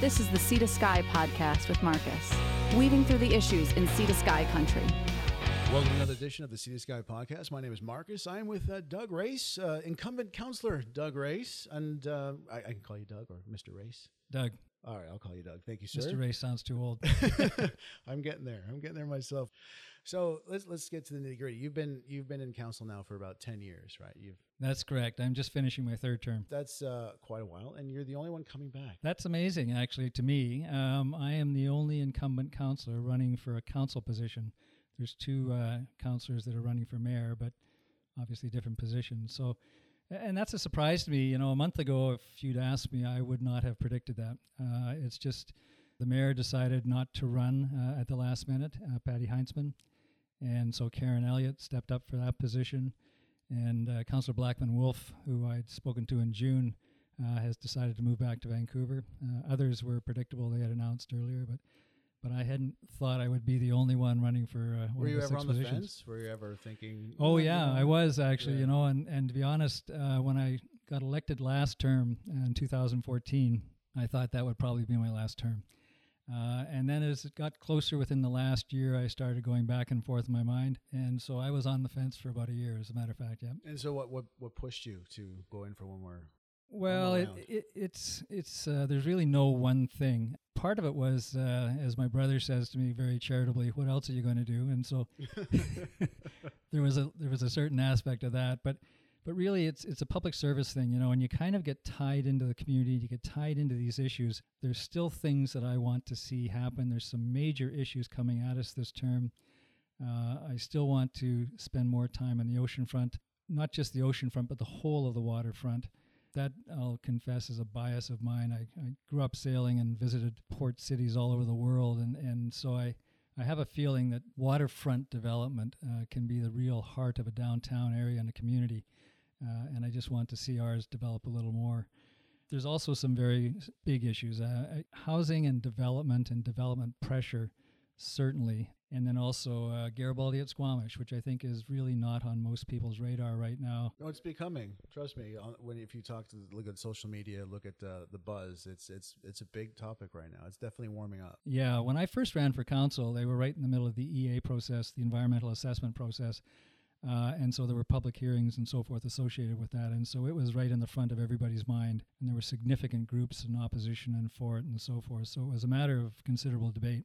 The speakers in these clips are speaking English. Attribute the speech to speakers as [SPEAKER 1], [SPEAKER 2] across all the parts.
[SPEAKER 1] This is the Sea to Sky podcast with Marcus, weaving through the issues in Sea to Sky country.
[SPEAKER 2] Welcome to another edition of the Sea to Sky podcast. My name is Marcus. I'm with uh, Doug Race, uh, incumbent councillor Doug Race, and uh, I, I can call you Doug or Mr. Race.
[SPEAKER 3] Doug.
[SPEAKER 2] All right, I'll call you Doug. Thank you, sir.
[SPEAKER 3] Mr. Race sounds too old.
[SPEAKER 2] I'm getting there. I'm getting there myself. So let's let's get to the nitty gritty. You've been you've been in council now for about ten years, right? You've
[SPEAKER 3] That's correct. I'm just finishing my third term.
[SPEAKER 2] that's uh, quite a while, and you're the only one coming back.
[SPEAKER 3] That's amazing, actually, to me. Um, I am the only incumbent councillor running for a council position. There's two uh, councillors that are running for mayor, but obviously different positions. So, and that's a surprise to me. You know, a month ago, if you'd asked me, I would not have predicted that. Uh, it's just the mayor decided not to run uh, at the last minute, uh, Patty Heintzman. And so Karen Elliott stepped up for that position. And uh, Councillor Blackman Wood, who I'd spoken to in June, uh, has decided to move back to Vancouver. Uh, others were predictable; they had announced earlier, but but I hadn't thought I would be the only one running for uh, one
[SPEAKER 2] Were you
[SPEAKER 3] the
[SPEAKER 2] ever on the fence? Were you ever thinking?
[SPEAKER 3] Oh yeah, I was actually,
[SPEAKER 2] Yeah.
[SPEAKER 3] you know, and and to be honest, uh, when I got elected last term in 2014, I thought that would probably be my last term. Uh, and then as it got closer within the last year, I started going back and forth in my mind, and so I was on the fence for about a year, as a matter of fact. Yeah.
[SPEAKER 2] And so, what what what pushed you to go in for one more?
[SPEAKER 3] Well, it,
[SPEAKER 2] around.
[SPEAKER 3] it, it's it's uh, there's really no one thing. Part of it was, uh, as my brother says to me very charitably, "What else are you going to do?" And so there was a there was a certain aspect of that, but but really it's it's a public service thing, you know, and you kind of get tied into the community, you get tied into these issues. There's still things that I want to see happen. There's some major issues coming at us this term. Uh, I still want to spend more time on the ocean front, not just the ocean front, but the whole of the waterfront. That I'll confess is a bias of mine. I, I grew up sailing and visited port cities all over the world, and, and so I, I have a feeling that waterfront development uh, can be the real heart of a downtown area and a community. Uh, and I just want to see ours develop a little more. There's also some very big issues uh, housing and development and development pressure, certainly. And then also uh, Garibaldi at Squamish, which I think is really not on most people's radar right now.
[SPEAKER 2] No, it's becoming. Trust me. When if you talk to look at social media, look at uh, the buzz. It's it's it's a big topic right now. It's definitely warming up.
[SPEAKER 3] Yeah, when I first ran for council, they were right in the middle of the EA process, the environmental assessment process. Uh, and so there were public hearings and so forth associated with that. And so it was right in the front of everybody's mind. And there were significant groups in opposition and for it and so forth. So it was a matter of considerable debate.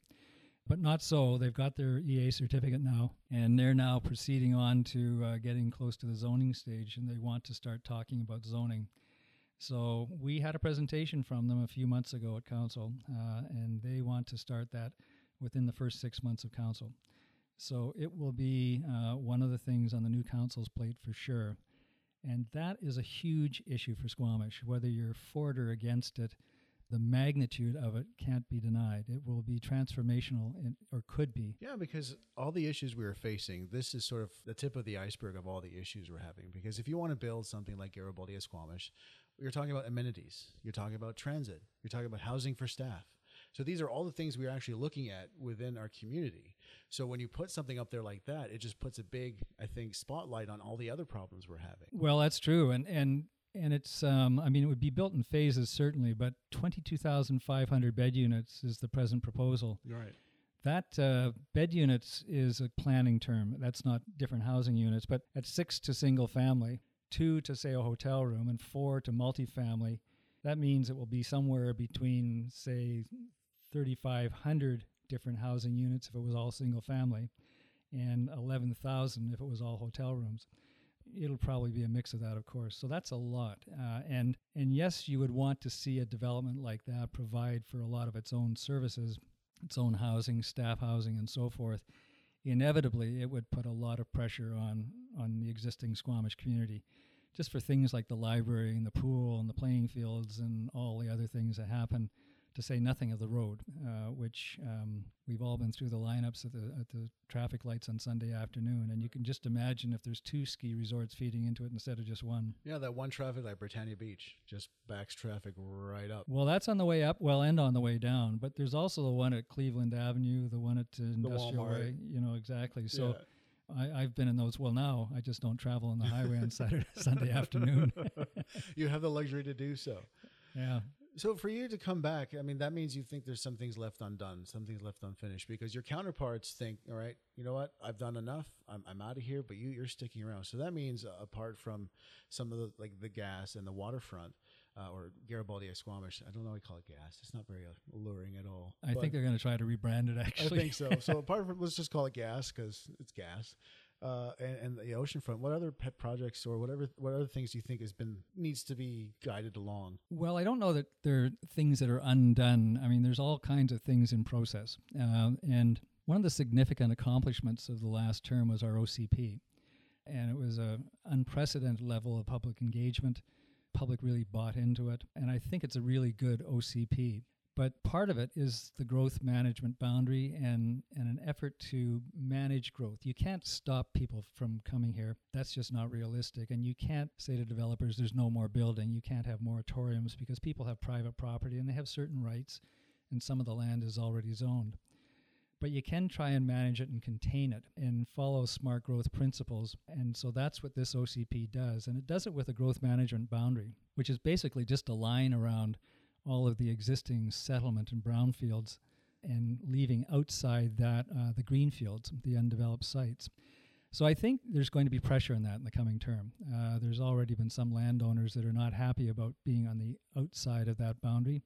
[SPEAKER 3] But not so. They've got their EA certificate now, and they're now proceeding on to uh, getting close to the zoning stage, and they want to start talking about zoning. So we had a presentation from them a few months ago at council, uh, and they want to start that within the first six months of council. So it will be uh, one of the things on the new council's plate for sure. And that is a huge issue for Squamish. Whether you're for it or against it, the magnitude of it can't be denied. It will be transformational, in, or could be.
[SPEAKER 2] Yeah, because all the issues we are facing, this is sort of the tip of the iceberg of all the issues we're having. Because if you want to build something like Garibaldi at Squamish, you're talking about amenities, you're talking about transit, you're talking about housing for staff. So these are all the things we're actually looking at within our community. So when you put something up there like that, it just puts a big, I think, spotlight on all the other problems we're having.
[SPEAKER 3] Well, that's true, and and and it's um, I mean it would be built in phases certainly, but twenty two thousand five hundred bed units is the present proposal.
[SPEAKER 2] Right.
[SPEAKER 3] That uh, bed units is a planning term. That's not different housing units, but at six to single family, two to say a hotel room, and four to multifamily, that means it will be somewhere between say 3,500 different housing units if it was all single family, and 11,000 if it was all hotel rooms. It'll probably be a mix of that, of course. So that's a lot. Uh, and and yes, you would want to see a development like that provide for a lot of its own services, its own housing, staff housing, and so forth. Inevitably, it would put a lot of pressure on on the existing Squamish community, just for things like the library and the pool and the playing fields and all the other things that happen. To say nothing of the road, uh, which um, we've all been through the lineups at the at the traffic lights on Sunday afternoon, and you can just imagine if there's two ski resorts feeding into it instead of just one.
[SPEAKER 2] Yeah, that one traffic light, Britannia Beach, just backs traffic right up.
[SPEAKER 3] Well, that's on the way up, well, and on the way down. But there's also the one at Cleveland Avenue, the one at uh, Industrial Way. You know exactly. So
[SPEAKER 2] Yeah.
[SPEAKER 3] I, I've been in those. Well, now I just don't travel on the highway on Saturday, Sunday afternoon.
[SPEAKER 2] you have the luxury to do so.
[SPEAKER 3] yeah.
[SPEAKER 2] So for you to come back, I mean, that means you think there's some things left undone, some things left unfinished, because your counterparts think, all right, you know what, I've done enough, I'm, I'm out of here, but you you're sticking around. So that means uh, apart from some of the like the gas and the waterfront. Uh, or Garibaldi Squamish. I don't know why I call it gas. It's not very uh, alluring at all.
[SPEAKER 3] I
[SPEAKER 2] But
[SPEAKER 3] think they're going to try to rebrand it. Actually,
[SPEAKER 2] I think so. So apart from, let's just call it gas because it's gas. Uh, and, and the oceanfront. What other pet projects or whatever? What other things do you think has been needs to be guided along?
[SPEAKER 3] Well, I don't know that there are things that are undone. I mean, there's all kinds of things in process. Uh, and one of the significant accomplishments of the last term was our OCP. And it was an unprecedented level of public engagement. Public really bought into it. And I think it's a really good OCP. But part of it is the growth management boundary and, and an effort to manage growth. You can't stop people from coming here. That's just not realistic. And you can't say to developers, there's no more building. You can't have moratoriums because people have private property and they have certain rights, and some of the land is already zoned. But you can try and manage it and contain it and follow smart growth principles. And so that's what this OCP does. And it does it with a growth management boundary, which is basically just a line around all of the existing settlement and brownfields and leaving outside that uh, the greenfields, the undeveloped sites. So I think there's going to be pressure on that in the coming term. Uh, there's already been some landowners that are not happy about being on the outside of that boundary.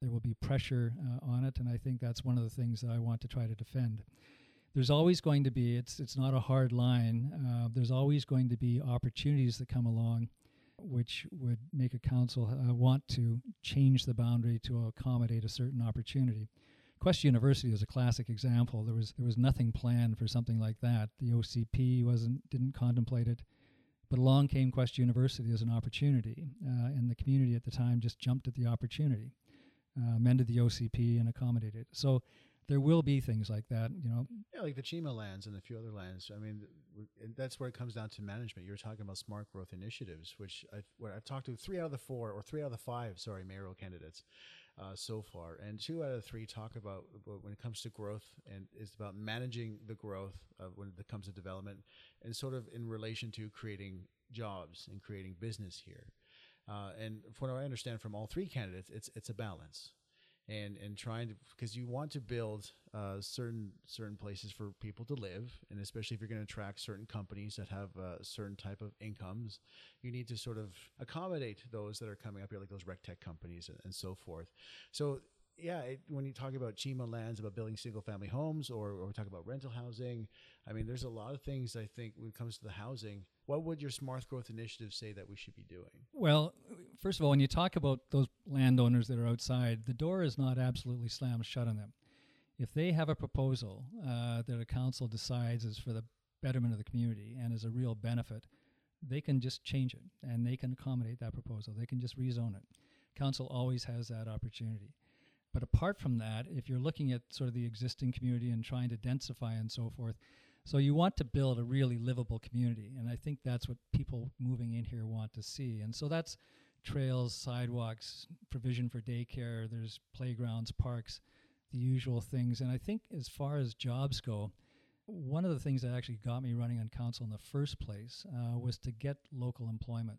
[SPEAKER 3] There will be pressure uh, on it, and I think that's one of the things that I want to try to defend. There's always going to be, it's, it's not a hard line, uh, there's always going to be opportunities that come along which would make a council uh, want to change the boundary to accommodate a certain opportunity. Quest University is a classic example. There was there was nothing planned for something like that. The OCP wasn't didn't contemplate it, but along came Quest University as an opportunity, uh, and the community at the time just jumped at the opportunity, uh, amended the OCP and accommodated. So there will be things like that, you know.
[SPEAKER 2] Yeah, like the Chima lands and a few other lands. I mean, that's where it comes down to management. You were talking about smart growth initiatives, which I've, where I've talked to three out of the four, or three out of the five, sorry, mayoral candidates uh, so far, and two out of three talk about, when it comes to growth, and it's about managing the growth when it comes to development, and sort of in relation to creating jobs and creating business here. Uh, and from what I understand from all three candidates, it's it's a balance and and trying to because you want to build uh, certain certain places for people to live, and especially if you're going to attract certain companies that have uh, certain type of incomes, you need to sort of accommodate those that are coming up here, like those rec tech companies and, and so forth. So yeah, it, when you talk about Chima lands, about building single family homes, or, or we talk about rental housing, I mean, there's a lot of things I think when it comes to the housing. What would your smart growth initiative say that we should be doing?
[SPEAKER 3] Well, first of all, when you talk about those landowners that are outside, the door is not absolutely slammed shut on them. If they have a proposal uh, that a council decides is for the betterment of the community and is a real benefit, they can just change it and they can accommodate that proposal. They can just rezone it. Council always has that opportunity. But apart from that, if you're looking at sort of the existing community and trying to densify and so forth, so you want to build a really livable community. And I think that's what people moving in here want to see. And so that's trails, sidewalks, provision for daycare, there's playgrounds, parks, the usual things. And I think as far as jobs go, one of the things that actually got me running on council in the first place uh, was to get local employment.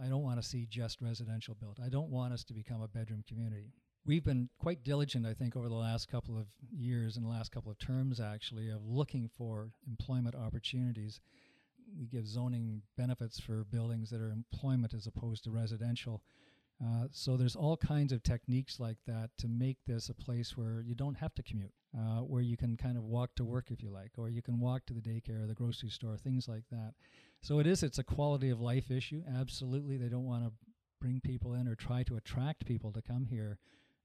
[SPEAKER 3] I don't want to see just residential built. I don't want us to become a bedroom community we've been quite diligent, I think, over the last couple of years and the last couple of terms, actually, of looking for employment opportunities. We give zoning benefits for buildings that are employment as opposed to residential. Uh, so there's all kinds of techniques like that to make this a place where you don't have to commute, uh, where you can kind of walk to work if you like, or you can walk to the daycare or the grocery store, things like that. So it is, it's a quality of life issue. Absolutely. They don't want to bring people in or try to attract people to come here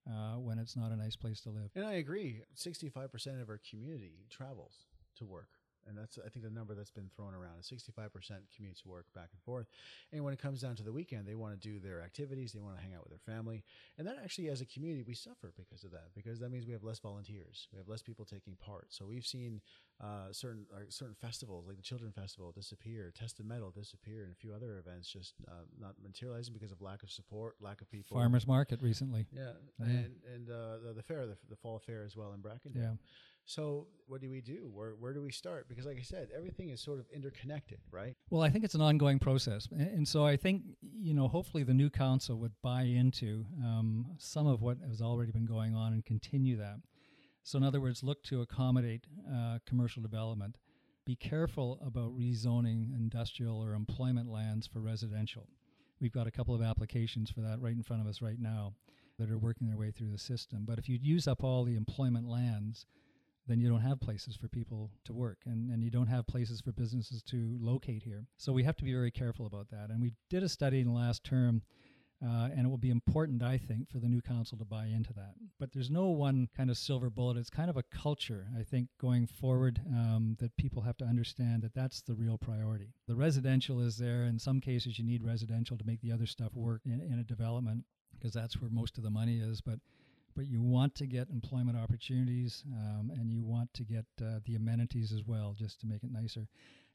[SPEAKER 3] uh, when it's not a nice place to live.
[SPEAKER 2] And I agree. 65% of our community travels to work. And that's, I think, the number that's been thrown around is 65% commutes to work back and forth. And when it comes down to the weekend, they want to do their activities, they want to hang out with their family. And that actually, as a community, we suffer because of that, because that means we have less volunteers, we have less people taking part. So we've seen uh, certain uh, certain festivals like the Children Festival disappear, Test Tested Metal disappear, and a few other events just uh, not materializing because of lack of support, lack of people.
[SPEAKER 3] Farmers market recently.
[SPEAKER 2] Yeah,
[SPEAKER 3] Yeah.
[SPEAKER 2] and and uh, the, the fair, the, the fall fair as well in Brackendale.
[SPEAKER 3] Yeah.
[SPEAKER 2] So what do we do? Where where do we start? Because like I said, everything is sort of interconnected, right?
[SPEAKER 3] Well, I think it's an ongoing process. And so I think, you know, hopefully the new council would buy into um, some of what has already been going on and continue that. So, in other words, look to accommodate uh, commercial development. Be careful about rezoning industrial or employment lands for residential. We've got a couple of applications for that right in front of us right now that are working their way through the system. But if you use up all the employment lands, then you don't have places for people to work and, and you don't have places for businesses to locate here. So we have to be very careful about that. And we did a study in the last term, uh, and it will be important, I think, for the new council to buy into that. But there's no one kind of silver bullet. It's kind of a culture, I think, going forward um, that people have to understand that that's the real priority. The residential is there. In some cases, you need residential to make the other stuff work in, in a development because that's where most of the money is. But but you want to get employment opportunities um, and you want to get uh, the amenities as well just to make it nicer.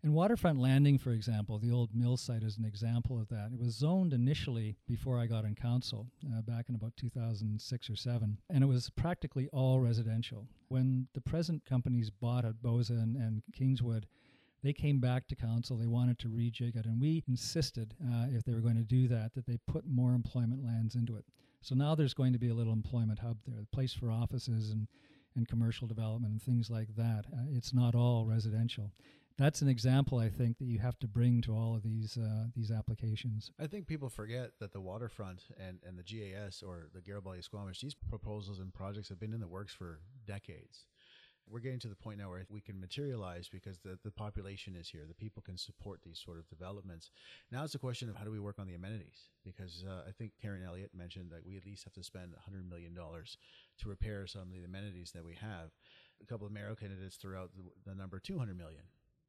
[SPEAKER 3] And Waterfront Landing, for example, the old mill site is an example of that. It was zoned initially before I got in council uh, back in about 2006 or 7, and it was practically all residential. When the present companies bought it, Bosa and, and Kingswood, they came back to council. They wanted to rejig it, and we insisted, uh, if they were going to do that, that they put more employment lands into it. So now there's going to be a little employment hub there, a place for offices and, and commercial development and things like that. Uh, it's not all residential. That's an example, I think, that you have to bring to all of these uh, these applications.
[SPEAKER 2] I think people forget that the waterfront and, and the GAS or the Garibaldi Squamish, these proposals and projects have been in the works for decades. We're getting to the point now where we can materialize because the, the population is here. The people can support these sort of developments. Now it's a question of how do we work on the amenities? Because uh, I think Karen Elliott mentioned that we at least have to spend $100 million to repair some of the amenities that we have. A couple of mayoral candidates threw out the, the number 200 million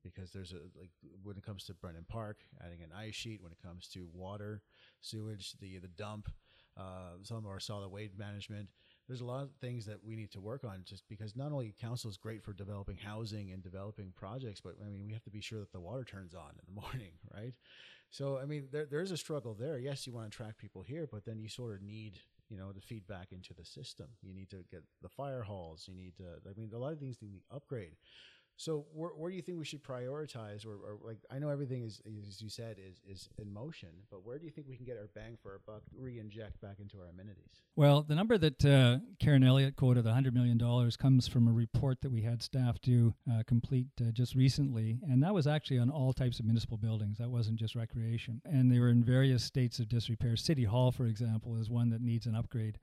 [SPEAKER 2] because there's a like when it comes to Brennan Park, adding an ice sheet. When it comes to water, sewage, the the dump, uh, some of our solid waste management. There's a lot of things that we need to work on, just because not only council is great for developing housing and developing projects, but I mean we have to be sure that the water turns on in the morning, right? So I mean there there's a struggle there. Yes, you want to attract people here, but then you sort of need you know the feedback into the system. You need to get the fire halls. You need to I mean a lot of things need to upgrade. So where, where do you think we should prioritize, or, or like I know everything is, as you said, is is in motion, but where do you think we can get our bang for our buck, re-inject back into our amenities?
[SPEAKER 3] Well, the number that uh, Karen Elliott quoted, $100 million, comes from a report that we had staff do uh, complete uh, just recently. And that was actually on all types of municipal buildings. That wasn't just recreation. And they were in various states of disrepair. City Hall, for example, is one that needs an upgrade.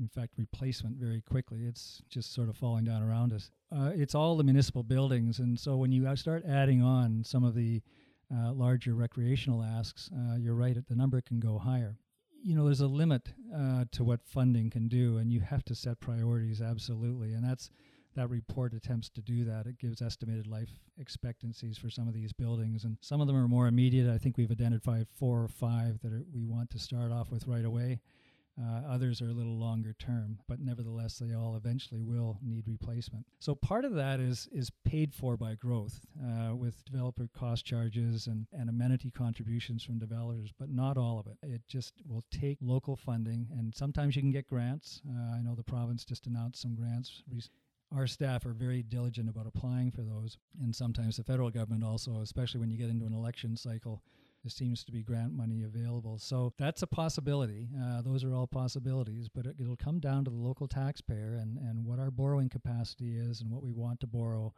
[SPEAKER 3] In fact, replacement very quickly. It's just sort of falling down around us. Uh, it's all the municipal buildings. And so when you uh, start adding on some of the uh, larger recreational asks, uh, you're right, the number can go higher you know, there's a limit uh, to what funding can do, and you have to set priorities absolutely. And that's that report attempts to do that. It gives estimated life expectancies for some of these buildings, and some of them are more immediate. I think we've identified four or five that are, we want to start off with right away. Uh, others are a little longer term, but nevertheless, they all eventually will need replacement. So part of that is is paid for by growth uh, with developer cost charges and, and amenity contributions from developers, but not all of it. It just will take local funding, and sometimes you can get grants. Uh, I know the province just announced some grants. Our staff are very diligent about applying for those, and sometimes the federal government also, especially when you get into an election cycle, there seems to be grant money available. So that's a possibility. Uh, those are all possibilities, but it, will come down to the local taxpayer and, and what our borrowing capacity is and what we want to borrow.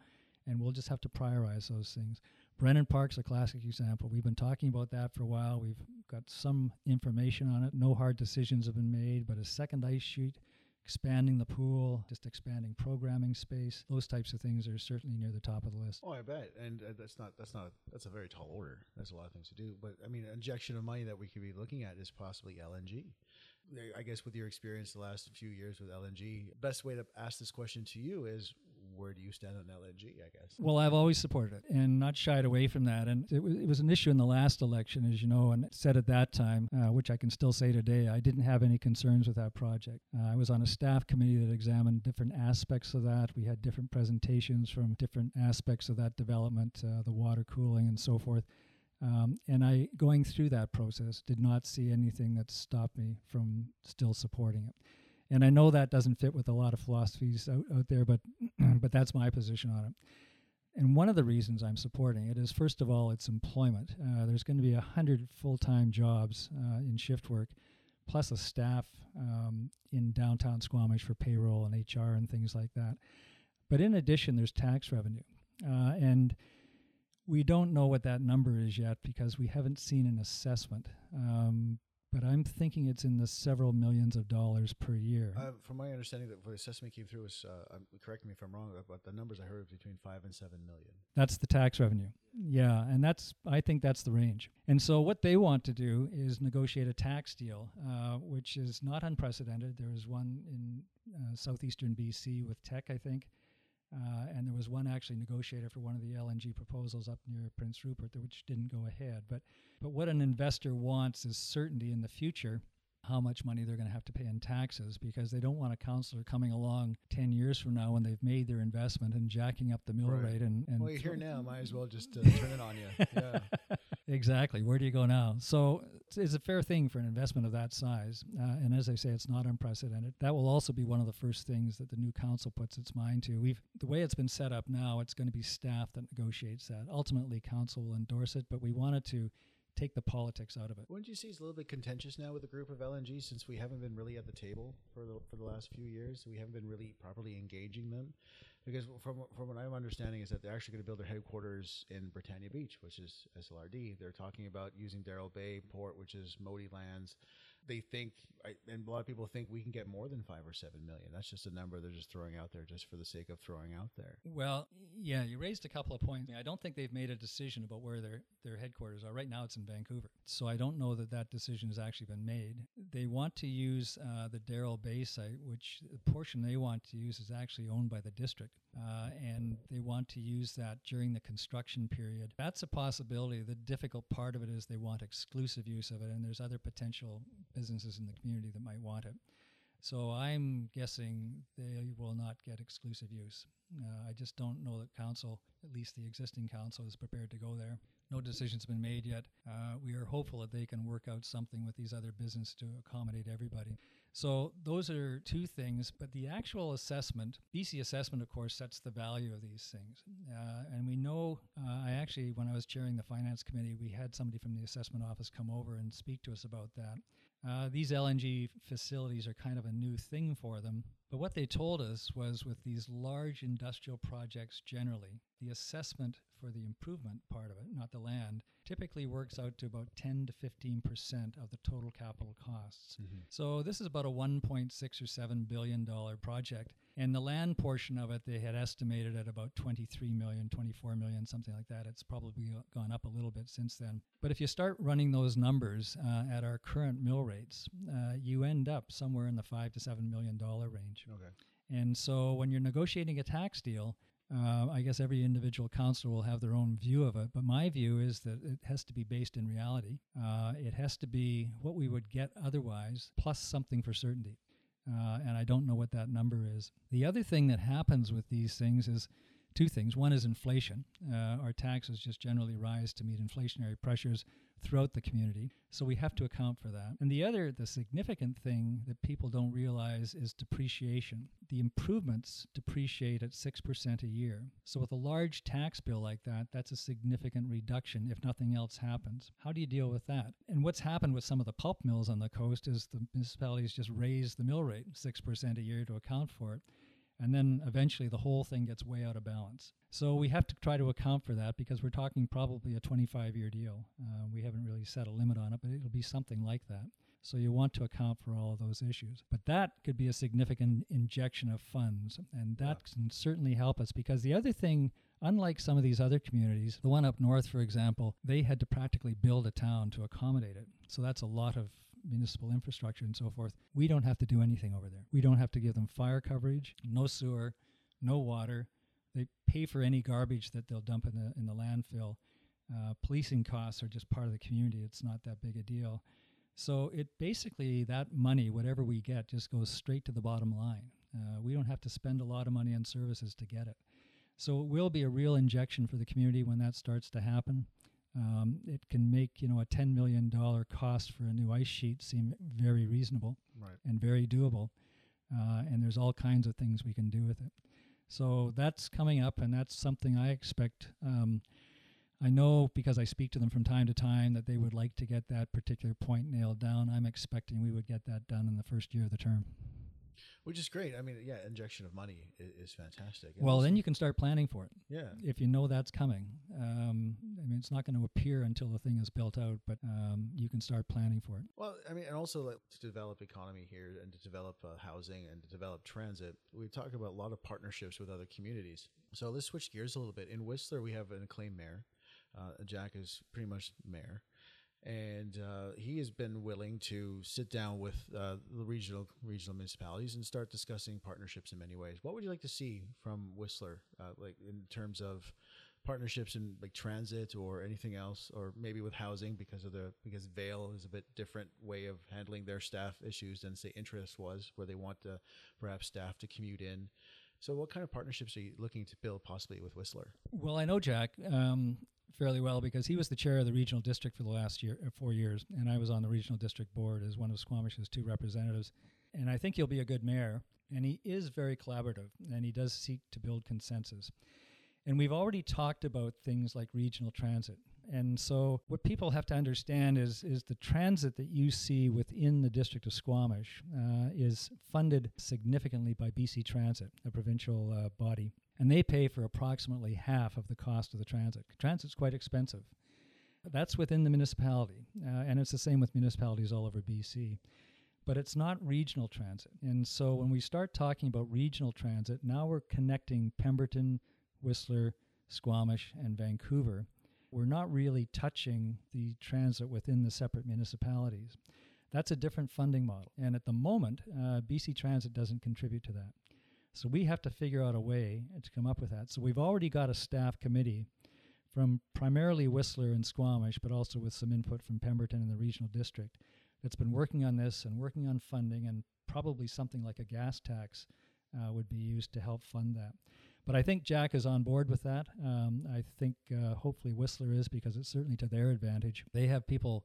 [SPEAKER 3] And we'll just have to prioritize those things. Brennan Park's a classic example. We've been talking about that for a while. We've got some information on it. No hard decisions have been made, but a second ice sheet expanding the pool, just expanding programming space. Those types of things are certainly near the top of the list.
[SPEAKER 2] Oh, I bet. And uh, that's not that's not that's a very tall order. That's a lot of things to do. But I mean, injection of money that we could be looking at is possibly LNG. I guess with your experience the last few years with LNG, best way to ask this question to you is where do you stand on LNG? I guess.
[SPEAKER 3] Well, I've always supported it and not shied away from that. And it was, it was an issue in the last election, as you know, and said at that time, uh, which I can still say today, I didn't have any concerns with that project. Uh, I was on a staff committee that examined different aspects of that. We had different presentations from different aspects of that development, uh, the water cooling and so forth. Um, and I, going through that process, did not see anything that stopped me from still supporting it. And I know that doesn't fit with a lot of philosophies out, out there, but but that's my position on it. And one of the reasons I'm supporting it is, first of all, it's employment. Uh, there's going to be a hundred full-time jobs uh, in shift work, plus a staff um, in downtown Squamish for payroll and HR and things like that. But in addition, there's tax revenue, uh, and we don't know what that number is yet because we haven't seen an assessment. Um, but I'm thinking it's in the several millions of dollars per year.
[SPEAKER 2] Uh, from my understanding, that the assessment came through was, uh, um, correct me if I'm wrong, but the numbers I heard between five and seven million.
[SPEAKER 3] That's the tax revenue. Yeah, and that's I think that's the range. And so what they want to do is negotiate a tax deal, uh, which is not unprecedented. There was one in uh, southeastern BC with Teck, I think. Uh, and there was one actually negotiator for one of the LNG proposals up near Prince Rupert, which didn't go ahead. But but what an investor wants is certainty in the future how much money they're going to have to pay in taxes because they don't want a councillor coming along 10 years from now when they've made their investment and jacking up the mill
[SPEAKER 2] Right.
[SPEAKER 3] rate and, and
[SPEAKER 2] Well, you're here now. Might as well just uh, turn it on you. Yeah.
[SPEAKER 3] exactly. Where do you go now? So it's, a fair thing for an investment of that size uh, and as i say it's not unprecedented. That will also be one of the first things that the new council puts its mind to. We've the way it's been set up now it's going to be staff that negotiates that. Ultimately council will endorse it but we wanted to take the politics out of it.
[SPEAKER 2] Wouldn't you see it's a little bit contentious now with the group of LNG since we haven't been really at the table for the for the last few years? We haven't been really properly engaging them, because from from what I'm understanding is that they're actually going to build their headquarters in Britannia Beach, which is SLRD. They're talking about using Darrell Bay Port, which is MoTI lands. They think, and a lot of people think we can get more than five or seven million. That's just a number they're just throwing out there, just for the sake of throwing out there.
[SPEAKER 3] Well, yeah, you raised a couple of points. I don't think they've made a decision about where their, their headquarters are. Right now, it's in Vancouver. So I don't know that that decision has actually been made. They want to use uh, the Darrell Bay site, which the portion they want to use is actually owned by the district. Uh, and they want to use that during the construction period. That's a possibility. The difficult part of it is they want exclusive use of it, and there's other potential businesses in the community that might want it. So I'm guessing they will not get exclusive use. Uh, I just don't know that council, at least the existing council, is prepared to go there. No decision's been made yet. Uh, we are hopeful that they can work out something with these other businesses to accommodate everybody. So those are two things, but the actual assessment, BC assessment, of course, sets the value of these things. Uh, and we know, uh, I actually, when I was chairing the finance committee, we had somebody from the assessment office come over and speak to us about that. Uh, these LNG facilities are kind of a new thing for them. But what they told us was with these large industrial projects generally, the assessment for the improvement part of it, not the land, typically works out to about 10 to 15% of the total capital costs. So this is about a 1.6 or 7 billion dollar project. And the land portion of it, they had estimated at about 23 million, 24 million, something like that. It's probably gone up a little bit since then. But if you start running those numbers uh, at our current mill rates, uh, you end up somewhere in the five to seven million dollar range.
[SPEAKER 2] Okay.
[SPEAKER 3] And so when you're negotiating a tax deal, uh, I guess every individual councilor will have their own view of it. But my view is that it has to be based in reality. Uh, it has to be what we would get otherwise, plus something for certainty. Uh, and I don't know what that number is. The other thing that happens with these things is two things. One is inflation. Uh, our taxes just generally rise to meet inflationary pressures throughout the community. So we have to account for that. And the other, the significant thing that people don't realize is depreciation. The improvements depreciate at 6% a year. So with a large tax bill like that, that's a significant reduction if nothing else happens. How do you deal with that? And what's happened with some of the pulp mills on the coast is the municipalities just raise the mill rate 6% a year to account for it and then eventually the whole thing gets way out of balance. So we have to try to account for that because we're talking probably a 25 year deal. Uh, we haven't really set a limit on it, but it'll be something like that. So you want to account for all of those issues. But that could be a significant injection of funds, and that
[SPEAKER 2] Yeah.
[SPEAKER 3] can certainly help us because the other thing unlike some of these other communities, the one up north, for example, they had to practically build a town to accommodate it. So that's a lot of municipal infrastructure and so forth. We don't have to do anything over there. We don't have to give them fire coverage, no sewer, no water. They pay for any garbage that they'll dump in the in the landfill. Uh, policing costs are just part of the community. It's not that big a deal. So it basically that money, whatever we get, just goes straight to the bottom line. Uh, we don't have to spend a lot of money on services to get it. So it will be a real injection for the community when that starts to happen. Um, it can make you know a ten million dollar cost for a new ice sheet seem very reasonable
[SPEAKER 2] Right.
[SPEAKER 3] and very doable. Uh, and there's all kinds of things we can do with it. So that's coming up, and that's something I expect. Um, I know because I speak to them from time to time that they would like to get that particular point nailed down. I'm expecting we would get that done in the first year of the term.
[SPEAKER 2] Which is great. I mean, yeah, injection of money is, is fantastic. And
[SPEAKER 3] Well, then you can start planning for it
[SPEAKER 2] yeah,
[SPEAKER 3] if you know that's coming. Um, I mean, it's not going to appear until the thing is built out, but um, you can start planning for it.
[SPEAKER 2] Well, I mean, and also like, to develop economy here and to develop uh, housing and to develop transit, we talk about a lot of partnerships with other communities. So let's switch gears a little bit. In Whistler, we have an acclaimed mayor. Uh, Jack is pretty much mayor, and uh, he has been willing to sit down with uh, the regional regional municipalities and start discussing partnerships in many ways. What would you like to see from Whistler, uh, like in terms of partnerships in like transit or anything else, or maybe with housing because of the because Vail is a bit different way of handling their staff issues than say Intrawest, where they want to perhaps staff to commute in. So, what kind of partnerships are you looking to build possibly with Whistler?
[SPEAKER 3] Well, I know Jack um, fairly well because he was the chair of the regional district for the last year, uh, four years, and I was on the regional district board as one of Squamish's two representatives. And I think he'll be a good mayor. And he is very collaborative, and he does seek to build consensus. And we've already talked about things like regional transit. And so, what people have to understand is, is the transit that you see within the district of Squamish uh, is funded significantly by BC Transit, a provincial uh, body. And they pay for approximately half of the cost of the transit. Transit's quite expensive. That's within the municipality. Uh, and it's the same with municipalities all over BC but it's not regional transit. And so when we start talking about regional transit, now we're connecting Pemberton, Whistler, Squamish, and Vancouver. We're not really touching the transit within the separate municipalities. That's a different funding model. And at the moment, uh, BC Transit doesn't contribute to that. So we have to figure out a way to come up with that. So we've already got a staff committee from primarily Whistler and Squamish, but also with some input from Pemberton and the regional district that's been working on this and working on funding, and probably something like a gas tax uh, would be used to help fund that. But I think Jack is on board with that. Um, I think uh, hopefully Whistler is because it's certainly to their advantage. They have people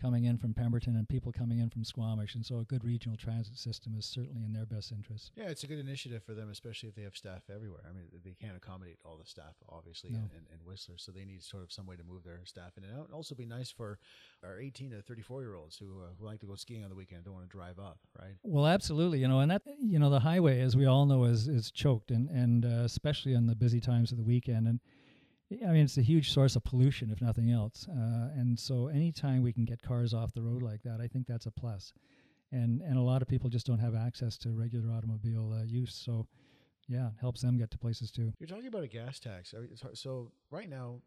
[SPEAKER 3] coming in from Pemberton and people coming in from Squamish, and so a good regional transit system is certainly in their best interest.
[SPEAKER 2] Yeah, it's a good initiative for them, especially if they have staff everywhere. I mean, they can't accommodate all the staff, obviously,
[SPEAKER 3] No.
[SPEAKER 2] in, in, Whistler, so they need sort of some way to move their staff in and out. And also be nice for our 18 to 34 year olds who, uh, who like to go skiing on the weekend, don't want to drive up, right?
[SPEAKER 3] Well, absolutely, you know, and that you know the highway, as we all know, is is choked, and and uh, especially on the busy times of the weekend, and I mean it's a huge source of pollution, if nothing else. Uh, and so, anytime we can get cars off the road like that, I think that's a plus. And and a lot of people just don't have access to regular automobile uh, use, so yeah, it helps them get to places too.
[SPEAKER 2] You're talking about a gas tax. So- right now,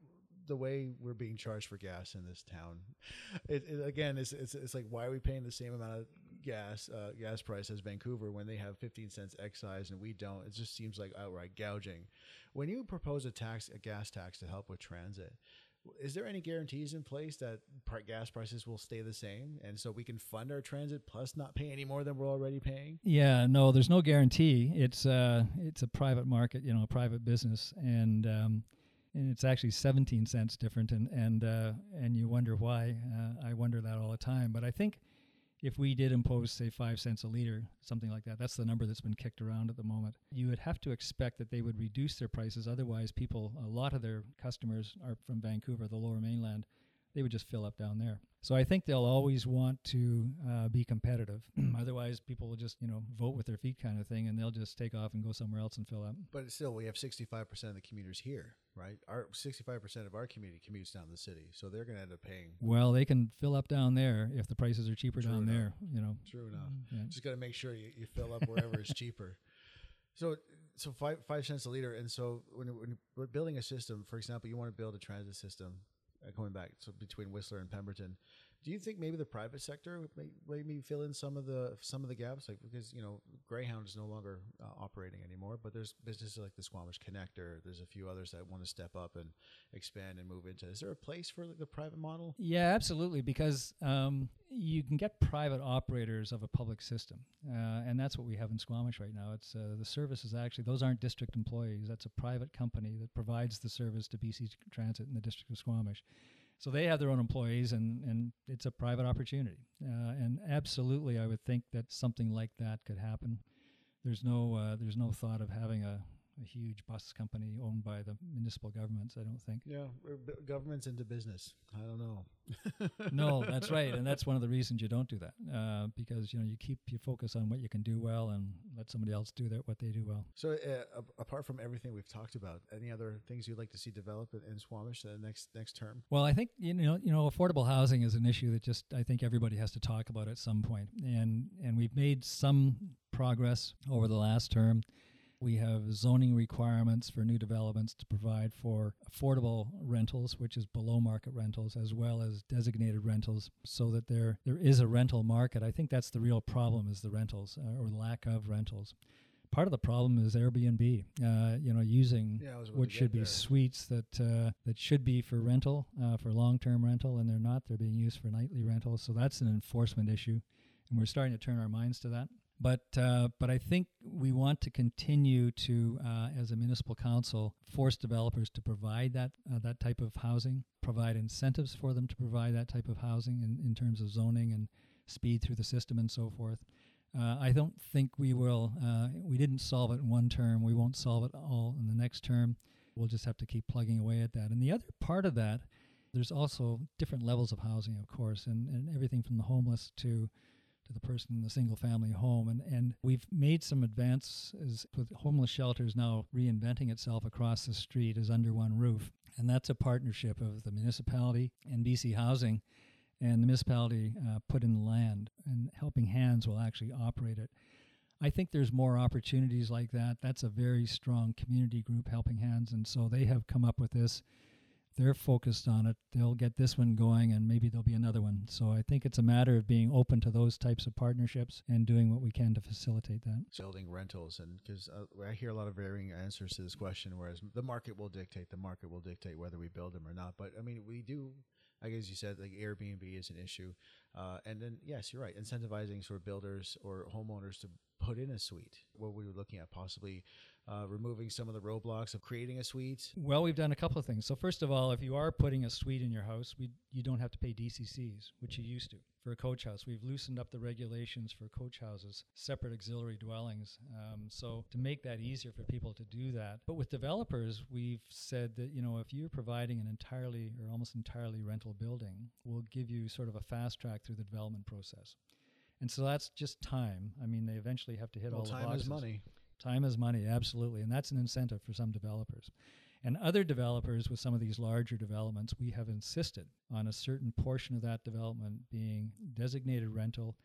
[SPEAKER 2] the way we're being charged for gas in this town, it, it again, it's, it's it's like why are we paying the same amount of gas uh, gas price as Vancouver when they have 15 cents excise and we don't? It just seems like outright gouging. When you propose a tax, a gas tax to help with transit. Is there any guarantees in place that gas prices will stay the same, and so we can fund our transit plus not pay any more than we're already paying?
[SPEAKER 3] Yeah, no, there's no guarantee. It's uh, it's a private market, you know, a private business, and um, and it's actually 17 cents different, and and uh, and you wonder why. Uh, I wonder that all the time. But I think if we did impose, say, five cents a liter, something like that, that's the number that's been kicked around at the moment. You would have to expect that they would reduce their prices. Otherwise, people, a lot of their customers are from Vancouver, the Lower Mainland. They would just fill up down there. So I think they'll always want to uh, be competitive. Otherwise, people will just you know vote with their feet kind of thing, and they'll just take off and go somewhere else and fill up.
[SPEAKER 2] But still, we have 65% of the commuters here, right? Our 65% of our community commutes down the city, so they're going to end up paying.
[SPEAKER 3] Well, they can fill up down there if the prices are cheaper
[SPEAKER 2] True
[SPEAKER 3] down
[SPEAKER 2] enough.
[SPEAKER 3] there. You know.
[SPEAKER 2] True enough.
[SPEAKER 3] Yeah.
[SPEAKER 2] Just got to make sure you, you fill up wherever is cheaper. So, so five five cents a liter, and so when, when building a system, for example, you want to build a transit system, going back so between Whistler and Pemberton, Do you think maybe the private sector may, maybe fill in some of the some of the gaps, like because you know Greyhound is no longer uh, operating anymore, but there's businesses like the Squamish Connector. There's a few others that want to step up and expand and move into. Is there a place for like, the private model?
[SPEAKER 3] Yeah, absolutely, because um, you can get private operators of a public system, uh, and that's what we have in Squamish right now. It's uh, the service is actually those aren't district employees. That's a private company that provides the service to BC Transit in the district of Squamish. So they have their own employees, and, and it's a private opportunity. Uh, and absolutely, I would think that something like that could happen. There's no uh, there's no thought of having a, a huge bus company owned by the municipal governments. I don't think.
[SPEAKER 2] Yeah, government's into business. I don't know.
[SPEAKER 3] no, that's right, and that's one of the reasons you don't do that uh, because you know you keep your focus on what you can do well and let somebody else do that what they do well.
[SPEAKER 2] So, uh, apart from everything we've talked about, any other things you'd like to see develop in Squamish the next next term?
[SPEAKER 3] Well, I think you know you know affordable housing is an issue that just I think everybody has to talk about at some point, and and we've made some progress over the last term. We have zoning requirements for new developments to provide for affordable rentals, which is below market rentals, as well as designated rentals, so that there there is a rental market. I think that's the real problem: is the rentals uh, or lack of rentals. Part of the problem is Airbnb. Uh, you know, using
[SPEAKER 2] yeah,
[SPEAKER 3] what should be
[SPEAKER 2] there.
[SPEAKER 3] suites that uh, that should be for rental, uh, for long-term rental, and they're not. They're being used for nightly rentals. So that's an enforcement issue, and we're starting to turn our minds to that. But uh, but I think we want to continue to, uh, as a municipal council, force developers to provide that uh, that type of housing, provide incentives for them to provide that type of housing in, in terms of zoning and speed through the system and so forth. Uh, I don't think we will. Uh, we didn't solve it in one term. We won't solve it all in the next term. We'll just have to keep plugging away at that. And the other part of that, there's also different levels of housing, of course, and, and everything from the homeless to to the person in the single family home. And, and we've made some advances with homeless shelters now reinventing itself across the street as under one roof. And that's a partnership of the municipality and BC Housing. And the municipality uh, put in the land, and Helping Hands will actually operate it. I think there's more opportunities like that. That's a very strong community group, Helping Hands, and so they have come up with this they're focused on it. They'll get this one going and maybe there'll be another one. So I think it's a matter of being open to those types of partnerships and doing what we can to facilitate that.
[SPEAKER 2] Building rentals, and because uh, I hear a lot of varying answers to this question, whereas the market will dictate, the market will dictate whether we build them or not. But I mean, we do I guess you said like Airbnb is an issue, uh, and then yes, you're right, incentivizing sort of builders or homeowners to put in a suite. What we were looking at possibly uh, removing some of the roadblocks of creating a suite?
[SPEAKER 3] Well, we've done a couple of things. So first of all, if you are putting a suite in your house, we, you don't have to pay DCCs, which you used to for a coach house. We've loosened up the regulations for coach houses, separate auxiliary dwellings. Um, so to make that easier for people to do that. But with developers, we've said that you know if you're providing an entirely or almost entirely rental building, we'll give you sort of a fast track through the development process. And so that's just time. I mean, they eventually have to hit
[SPEAKER 2] well,
[SPEAKER 3] all the
[SPEAKER 2] time
[SPEAKER 3] boxes.
[SPEAKER 2] is money.
[SPEAKER 3] Time is money, absolutely. And that's an incentive for some developers. And other developers with some of these larger developments, we have insisted on a certain portion of that development being designated rental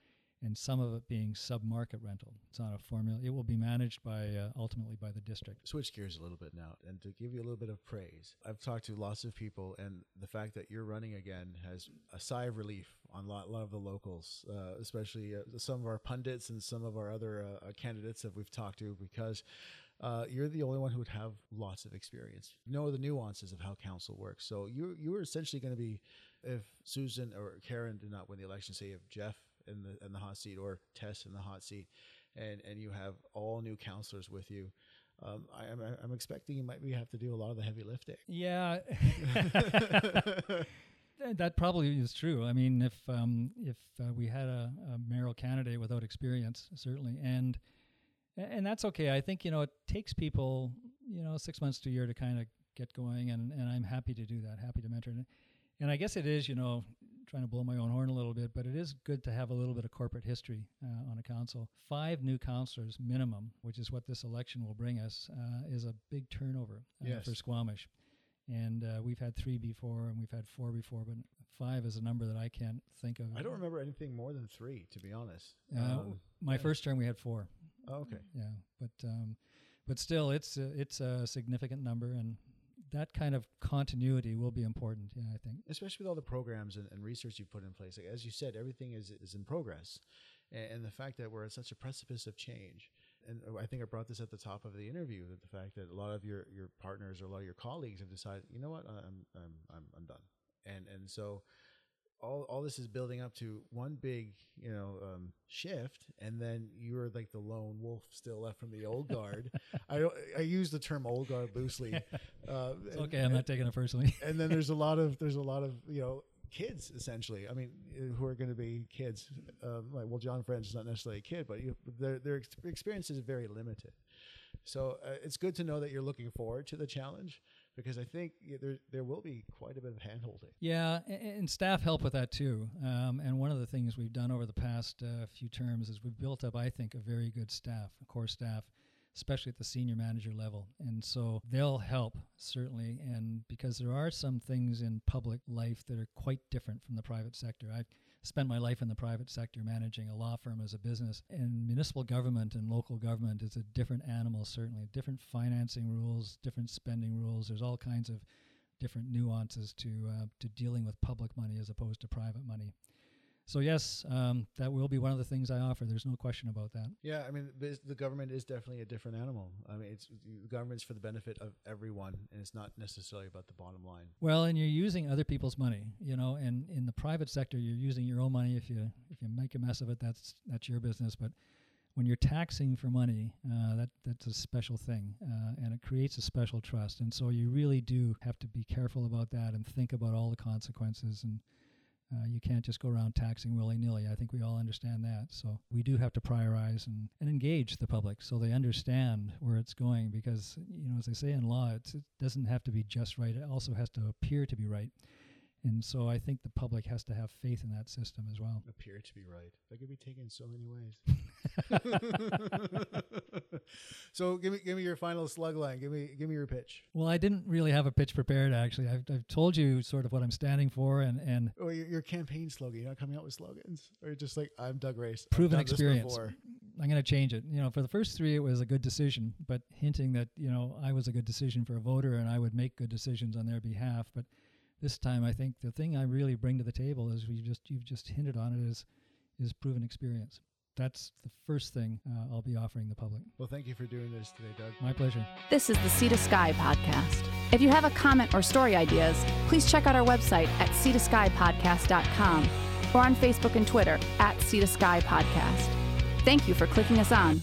[SPEAKER 3] and some of it being sub-market rental. It's not a formula. It will be managed by uh, ultimately by the district.
[SPEAKER 2] Switch gears a little bit now, and to give you a little bit of praise, I've talked to lots of people, and the fact that you're running again has a sigh of relief on a lot, lot of the locals, uh, especially uh, some of our pundits and some of our other uh, candidates that we've talked to, because. Uh, you're the only one who would have lots of experience, you know the nuances of how council works. So you you were essentially going to be, if Susan or Karen did not win the election, say if Jeff in the in the hot seat or Tess in the hot seat, and and you have all new councillors with you. Um, I, am I'm, I'm expecting you might be have to do a lot of the heavy lifting.
[SPEAKER 3] Yeah. that probably is true. I mean, if um, if uh, we had a, a mayoral candidate without experience, certainly, and and that's okay. I think you know it takes people you know six months to a year to kind of get going, and and I'm happy to do that. Happy to mentor, and, and I guess it is you know trying to blow my own horn a little bit, but it is good to have a little bit of corporate history uh, on a council. Five new councilors minimum, which is what this election will bring us, uh, is a big turnover uh,
[SPEAKER 2] yes.
[SPEAKER 3] for Squamish. And uh, we've had three before, and we've had four before, but five is a number that I can't think of.
[SPEAKER 2] I don't remember anything more than three, to be honest.
[SPEAKER 3] Uh, um, my yeah. first term, we had four.
[SPEAKER 2] Oh, okay.
[SPEAKER 3] Yeah, but um, but still, it's a, it's a significant number, and that kind of continuity will be important. Yeah, I think.
[SPEAKER 2] especially with all the programs and, and research you put in place. Like, as you said, everything is, is in progress. And, and the fact that we're at such a precipice of change. And I think I brought this at the top of the interview that the fact that a lot of your, your partners or a lot of your colleagues have decided, you know what, I'm, I'm, I'm, I'm done. And, and so all, all this is building up to one big, you know, um, shift, and then you're like the lone wolf still left from the old guard. I don't, I use the term old guard loosely. Uh, and-
[SPEAKER 3] okay, I'm
[SPEAKER 2] and-
[SPEAKER 3] not taking it personally.
[SPEAKER 2] and then there's a lot of there's a lot of you know kids essentially. I mean, uh, who are going to be kids? Um, like, well, John French is not necessarily a kid, but you, their their experience is very limited. So uh, it's good to know that you're looking forward to the challenge because I think there there will be quite a bit of handholding.
[SPEAKER 3] Yeah, and staff help with that too. Um, and one of the things we've done over the past uh, few terms is we've built up, I think, a very good staff, a core staff, especially at the senior manager level. And so they'll help certainly. And because there are some things in public life that are quite different from the private sector. I've spent my life in the private sector managing a law firm as a business. And municipal government and local government is a different animal, certainly. Different financing rules, different spending rules. There's all kinds of different nuances to uh, to dealing with public money as opposed to private money. So yes, um, that will be one of the things I offer. There's no question about that.
[SPEAKER 2] Yeah, I mean, the government is definitely a different animal. I mean, it's the government's for the benefit of everyone, and it's not necessarily about the bottom line.
[SPEAKER 3] Well, and you're using other people's money, you know. And in the private sector, you're using your own money. If you if you make a mess of it, that's that's your business. But when you're taxing for money, uh, that that's a special thing, uh, and it creates a special trust. And so you really do have to be careful about that and think about all the consequences. And uh, you can't just go around taxing willy nilly. I think we all understand that. So we do have to prioritize and, and engage the public so they understand where it's going. Because you know, as they say in law, it doesn't have to be just right. It also has to appear to be right. And so I think the public has to have faith in that system as well.
[SPEAKER 2] appear to be right. That could be taken so many ways. so give me give me your final slug line. Give me give me your pitch.
[SPEAKER 3] Well, I didn't really have a pitch prepared. Actually, I've, I've told you sort of what I'm standing for, and and
[SPEAKER 2] Or your, your campaign slogan. You're not coming out with slogans, or you're just like I'm Doug Race.
[SPEAKER 3] Proven experience. I'm going to change it. You know, for the first three, it was a good decision, but hinting that you know I was a good decision for a voter and I would make good decisions on their behalf. But this time, I think the thing I really bring to the table is we just you've just hinted on it is is proven experience. That's the first thing uh, I'll be offering the public.
[SPEAKER 2] Well, thank you for doing this today, Doug.
[SPEAKER 3] My pleasure.
[SPEAKER 1] This is the Sea to Sky podcast. If you have a comment or story ideas, please check out our website at seatoskypodcast.com or on Facebook and Twitter at Sea to Sky Podcast. Thank you for clicking us on.